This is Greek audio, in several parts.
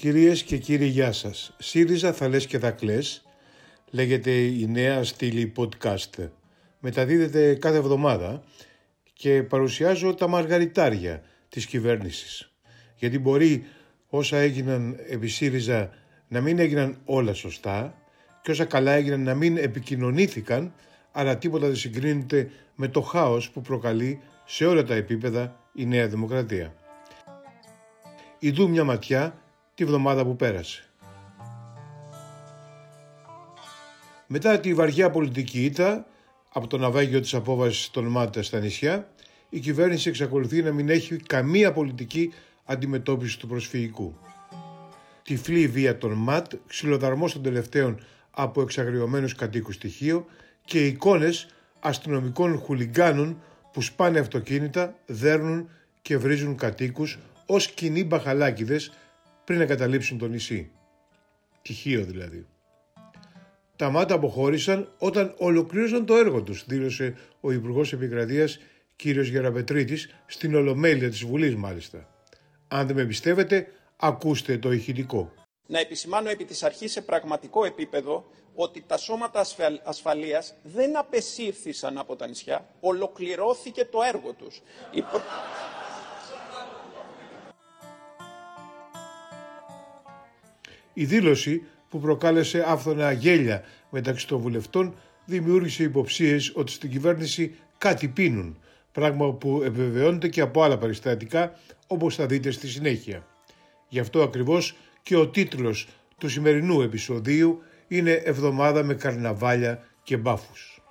Κυρίες και κύριοι γεια σας. ΣΥΡΙΖΑ θα λες και θα κλαις, λέγεται η νέα στήλη podcast. Μεταδίδεται κάθε εβδομάδα και παρουσιάζω τα μαργαριτάρια της κυβέρνησης. Γιατί μπορεί όσα έγιναν επί ΣΥΡΙΖΑ να μην έγιναν όλα σωστά και όσα καλά έγιναν να μην επικοινωνήθηκαν αλλά τίποτα δεν συγκρίνεται με το χάος που προκαλεί σε όλα τα επίπεδα η Νέα Δημοκρατία. Ιδού μια ματιά τη βδομάδα που πέρασε. Μετά τη βαριά πολιτική ήττα από το ναυάγιο της απόβασης των ΜΑΤ στα νησιά, η κυβέρνηση εξακολουθεί να μην έχει καμία πολιτική αντιμετώπιση του προσφυγικού. Τυφλή βία των ΜΑΤ, ξυλοδαρμός των τελευταίων από εξαγριωμένους κατοίκους στοιχείο και εικόνες αστυνομικών χουλιγκάνων που σπάνε αυτοκίνητα, δέρνουν και βρίζουν κατοίκους ως κοινοί μπαχαλάκιδες πριν να καταλήψουν το νησί. Τυχείο δηλαδή. Τα μάτα αποχώρησαν όταν ολοκλήρωσαν το έργο τους, δήλωσε ο Υπουργός Επικρατείας κ. Γεραπετρίτης στην Ολομέλεια της Βουλής μάλιστα. Αν δεν με πιστεύετε, ακούστε το ηχητικό. Να επισημάνω επί της αρχής σε πραγματικό επίπεδο ότι τα σώματα ασφαλείας δεν απεσύρθησαν από τα νησιά, ολοκληρώθηκε το έργο τους. Η δήλωση που προκάλεσε άφθονα γέλια μεταξύ των βουλευτών δημιούργησε υποψίες ότι στην κυβέρνηση κάτι πίνουν, πράγμα που επιβεβαιώνεται και από άλλα περιστατικά όπως θα δείτε στη συνέχεια. Γι' αυτό ακριβώς και ο τίτλος του σημερινού επεισοδίου είναι «Εβδομάδα με καρναβάλια και μπάφους».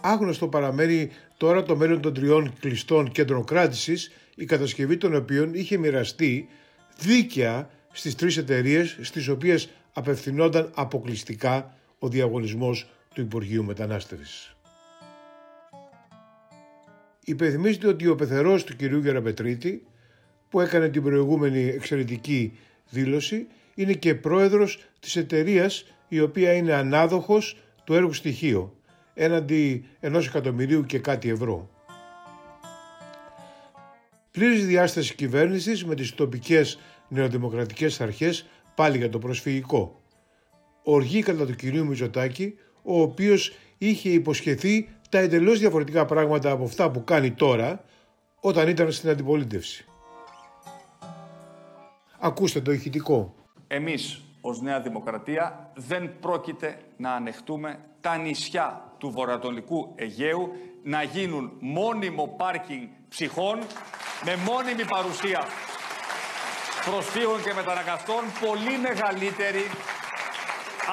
Άγνωστο παραμένει τώρα το μέλλον των τριών κλειστών κέντρων κράτησης, η κατασκευή των οποίων είχε μοιραστεί δίκαια στις τρεις εταιρείες στις οποίες απευθυνόταν αποκλειστικά ο διαγωνισμός του Υπουργείου Μετανάστευσης. Υπενθυμίζεται ότι ο πεθερός του κυρίου Γεραπετρίτη που έκανε την προηγούμενη εξαιρετική δήλωση είναι και πρόεδρος της εταιρείας η οποία είναι ανάδοχος του έργου στοιχείο έναντι ενός εκατομμυρίου και κάτι ευρώ. Πλήρης διάσταση κυβέρνησης με τις τοπικές νεοδημοκρατικές αρχές πάλι για το προσφυγικό. Οργή κατά του κυρίου Μητσοτάκη, ο οποίος είχε υποσχεθεί τα εντελώς διαφορετικά πράγματα από αυτά που κάνει τώρα όταν ήταν στην αντιπολίτευση. Ακούστε το ηχητικό. Εμείς ως Νέα Δημοκρατία δεν πρόκειται να ανεχτούμε τα νησιά του βορειοανατολικού Αιγαίου να γίνουν μόνιμο πάρκινγκ ψυχών με μόνιμη παρουσία προσφύγων και μετανακαστών πολύ μεγαλύτερη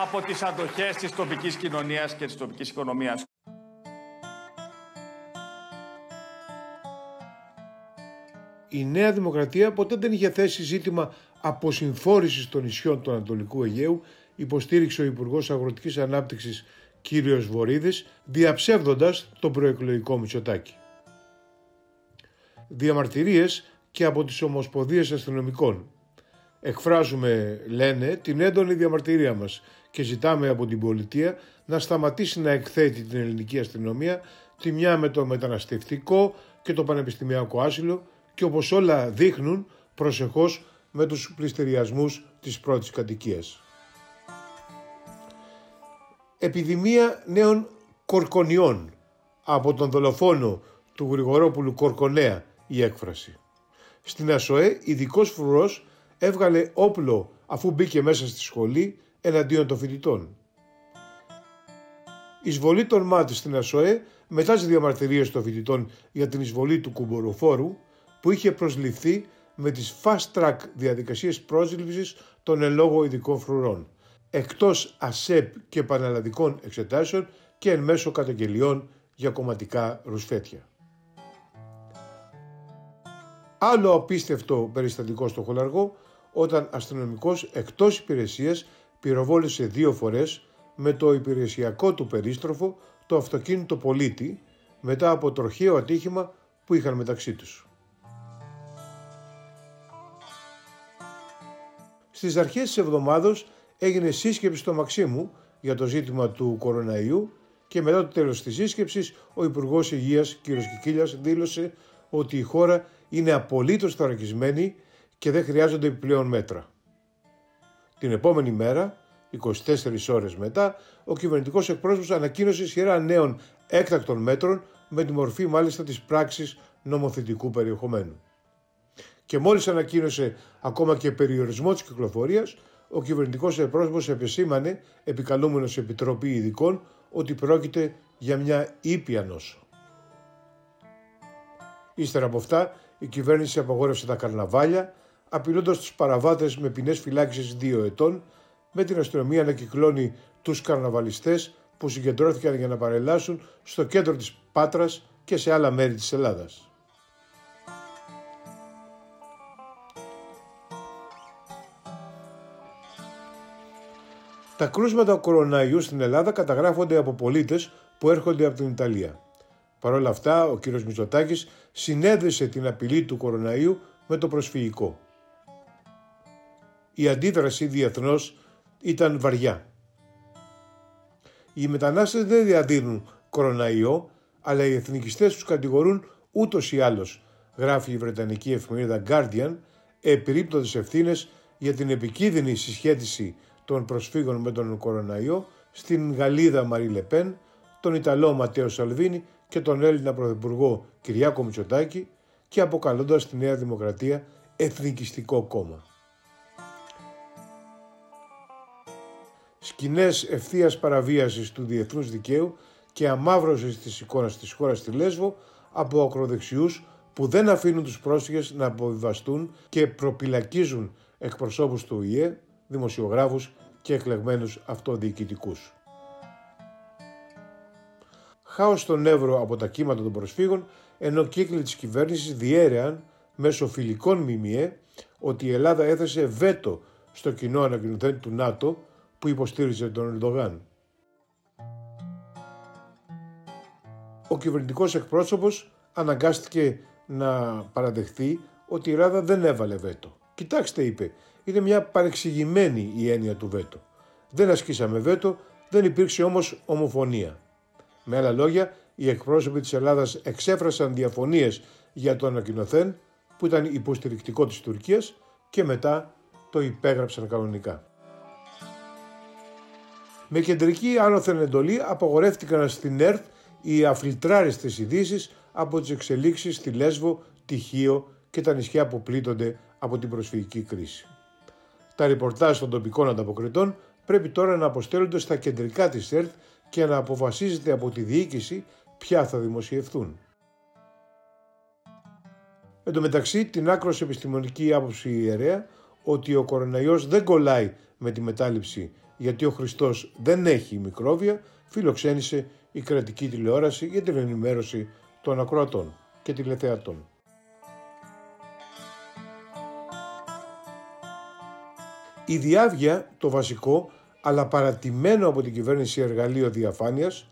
από τις αντοχές της τοπικής κοινωνίας και της τοπικής οικονομίας. Η Νέα Δημοκρατία ποτέ δεν είχε θέσει ζήτημα αποσυμφόρησης των νησιών του Ανατολικού Αιγαίου, υποστήριξε ο Υπουργός Αγροτικής Ανάπτυξης κ. Βορύδης, διαψεύδοντας τον προεκλογικό Μητσοτάκη. Διαμαρτυρίες και από τις Ομοσπονδίες Αστυνομικών. Εκφράζουμε, λένε, την έντονη διαμαρτυρία μας και ζητάμε από την πολιτεία να σταματήσει να εκθέτει την ελληνική αστυνομία τη μια με το μεταναστευτικό και το πανεπιστημιακό άσυλο και όπως όλα δείχνουν προσεχώς με τους πληστηριασμούς της πρώτης κατοικίας. Επιδημία νέων κορκονιών από τον δολοφόνο του Γρηγορόπουλου Κορκονέα η έκφραση. Στην ΑΣΟΕ, ειδικός φρουρός έβγαλε όπλο αφού μπήκε μέσα στη σχολή εναντίον των φοιτητών. Εισβολή των ΜΑΤ στην ΑΣΟΕ μετά τις διαμαρτυρίες των φοιτητών για την εισβολή του κουμποροφόρου που είχε προσληφθεί με τις fast track διαδικασίες πρόσληψης των ελόγω ειδικών φρουρών, εκτός ΑΣΕΠ και πανελλαδικών εξετάσεων και εν μέσω καταγγελιών για κομματικά ρουσφέτια. Άλλο απίστευτο περιστατικό στο Χολαργό όταν αστυνομικός εκτός υπηρεσίας πυροβόλησε δύο φορές με το υπηρεσιακό του περίστροφο το αυτοκίνητο πολίτη μετά από τροχαίο ατύχημα που είχαν μεταξύ τους. Στις αρχές της εβδομάδος έγινε σύσκεψη στο Μαξίμου για το ζήτημα του κοροναϊού και μετά το τέλος της σύσκεψης ο Υπουργός Υγείας κ. Κικίλιας δήλωσε ότι η χώρα είναι απολύτως θωρακισμένη και δεν χρειάζονται επιπλέον μέτρα. Την επόμενη μέρα, 24 ώρες μετά, ο κυβερνητικός εκπρόσωπος ανακοίνωσε σειρά νέων έκτακτων μέτρων με τη μορφή μάλιστα της πράξης νομοθετικού περιεχομένου. Και μόλις ανακοίνωσε ακόμα και περιορισμό της κυκλοφορίας, ο κυβερνητικός εκπρόσωπος επεσήμανε, επικαλούμενος Επιτροπή Ειδικών, ότι πρόκειται για μια ήπια νόσο. Ύστερα από αυτά, η κυβέρνηση απαγόρευσε τα καρναβάλια, απειλώντας τους παραβάτες με ποινές φυλάκιση δύο ετών, με την αστυνομία να κυκλώνει τους καρναβαλιστές που συγκεντρώθηκαν για να παρελάσουν στο κέντρο της Πάτρας και σε άλλα μέρη της Ελλάδας. Τα κρούσματα κοροναϊού στην Ελλάδα καταγράφονται από πολίτες που έρχονται από την Ιταλία. Παρ' όλα αυτά, ο κ. Μητσοτάκης συνέδεσε την απειλή του κοροναϊού με το προσφυγικό. Η αντίδραση διεθνώς ήταν βαριά. Οι μετανάστες δεν διαδίδουν κοροναϊό, αλλά οι εθνικιστές τους κατηγορούν ούτως ή άλλως, γράφει η Βρετανική εφημερίδα Guardian, επιρρύπτοντας ευθύνες για την επικίνδυνη συσχέτιση των προσφύγων με τον κοροναϊό στην Γαλλίδα Μαρή Λεπέν, τον Ιταλό Ματέο Σαλβίνη και τον Έλληνα Πρωθυπουργό Κυριάκο Μητσοτάκη και αποκαλώντας τη Νέα Δημοκρατία εθνικιστικό κόμμα. Σκηνές ευθείας παραβίασης του διεθνούς δικαίου και αμάυρωσης της εικόνας της χώρας στη Λέσβο από ακροδεξιούς που δεν αφήνουν τους πρόσφυγες να αποβιβαστούν και προπυλακίζουν εκπροσώπους του ΟΗΕ, δημοσιογράφους και εκλεγμένους αυτοδιοικητικούς. Χάος στον Εύρο από τα κύματα των προσφύγων, ενώ κύκλοι της κυβέρνησης διέρεαν μέσω φιλικών μιμιέ ότι η Ελλάδα έθεσε βέτο στο κοινό ανακοινωθέν του ΝΑΤΟ που υποστήριζε τον Ερντογάν. Ο κυβερνητικός εκπρόσωπος αναγκάστηκε να παραδεχθεί ότι η Ελλάδα δεν έβαλε βέτο. Κοιτάξτε, είπε, είναι μια παρεξηγημένη η έννοια του βέτο. Δεν ασκήσαμε βέτο, δεν υπήρξε όμως ομοφωνία. Με άλλα λόγια, οι εκπρόσωποι της Ελλάδας εξέφρασαν διαφωνίες για το ανακοινωθέν που ήταν υποστηρικτικό της Τουρκίας και μετά το υπέγραψαν κανονικά. Με κεντρική άνωθεν εντολή απογορεύτηκαν στην ΕΡΤ οι αφιλτράριστες ειδήσεις από τις εξελίξεις στη Λέσβο, τη Χίο και τα νησιά που πλήττονται από την προσφυγική κρίση. Τα ρεπορτάζ των τοπικών ανταποκριτών πρέπει τώρα να αποστέλλονται στα κεντρικά της ΕΡΤ και να αποφασίζεται από τη διοίκηση ποια θα δημοσιευθούν. Εν τω μεταξύ, την άκρος επιστημονική άποψη ιερέα ότι ο κοροναϊός δεν κολλάει με τη μετάληψη γιατί ο Χριστός δεν έχει μικρόβια, φιλοξένησε η κρατική τηλεόραση για την ενημέρωση των ακροατών και τηλεθεατών. Η διάβια, το βασικό, αλλά παρατημένο από την κυβέρνηση εργαλείο διαφάνειας,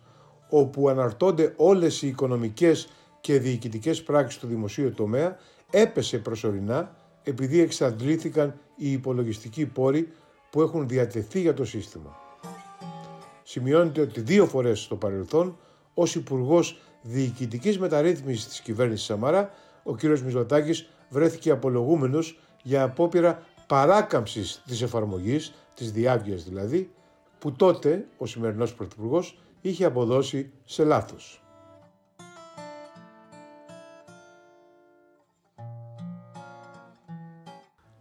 όπου αναρτώνται όλες οι οικονομικές και διοικητικές πράξεις του δημοσίου τομέα, έπεσε προσωρινά επειδή εξαντλήθηκαν οι υπολογιστικοί πόροι που έχουν διατεθεί για το σύστημα. Σημειώνεται ότι δύο φορές στο παρελθόν, ως υπουργός Διοικητικής Μεταρρύθμισης της κυβέρνησης Σαμαρά, ο κ. Μιζωτάκης βρέθηκε απολογούμενος για απόπειρα παράκαμψης της εφαρμογής, της διάβγειας δηλαδή, που τότε ο σημερινός Πρωθυπουργός είχε αποδώσει σε λάθος.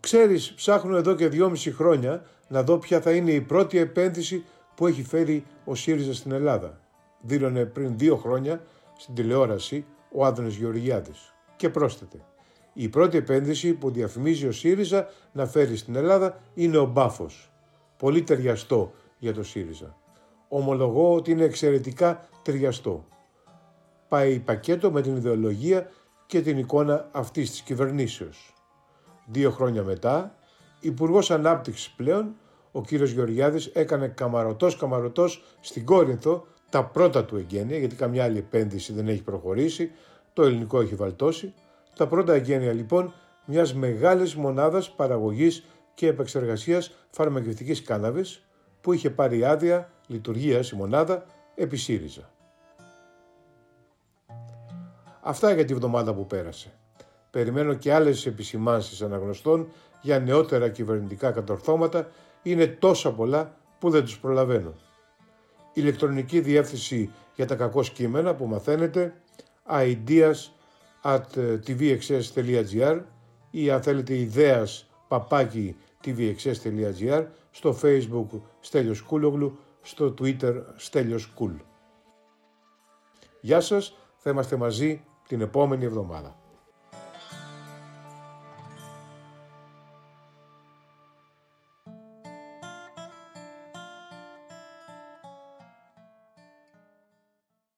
Ξέρεις, ψάχνω εδώ και δυόμιση χρόνια να δω ποια θα είναι η πρώτη επένδυση που έχει φέρει ο ΣΥΡΙΖΑ στην Ελλάδα. Δήλωνε πριν δύο χρόνια στην τηλεόραση ο Άδωνος Γεωργιάδης. Και πρόσθεται, η πρώτη επένδυση που διαφημίζει ο ΣΥΡΙΖΑ να φέρει στην Ελλάδα είναι ο μπάφος. Πολύ ταιριαστό για το ΣΥΡΙΖΑ. Ομολογώ ότι είναι εξαιρετικά ταιριαστό. Πάει πακέτο με την ιδεολογία και την εικόνα αυτής της κυβερνήσεως. Δύο χρόνια μετά, Υπουργός Ανάπτυξης πλέον, ο κύριος Γεωργιάδης έκανε καμαρωτός καμαρωτός στην Κόρινθο τα πρώτα του εγγένεια, γιατί καμιά άλλη επένδυση δεν έχει προχωρήσει, το ελληνικό έχει βαλτώσει. Τα πρώτα εγγένεια λοιπόν μιας μεγάλης μονάδας παραγωγής και επεξεργασίας φαρμακευτικής κάναβης που είχε πάρει άδεια λειτουργίας η μονάδα επί ΣΥΡΙΖΑ. Αυτά για τη βδομάδα που πέρασε. περιμένω και άλλες επισημάνσεις αναγνωστών για νεότερα κυβερνητικά κατορθώματα, είναι τόσα πολλά που δεν τους προλαβαίνω. Ηλεκτρονική διεύθυνση για τα κακό κείμενα που μαθαίνετε ideas at tvxs.gr ή αν θέλετε ιδέας παπάκι tvxs.gr στο facebook Στέλιος Κούλογλου, στο twitter Στέλιος Κούλ. Γεια σας, θα είμαστε μαζί την επόμενη εβδομάδα.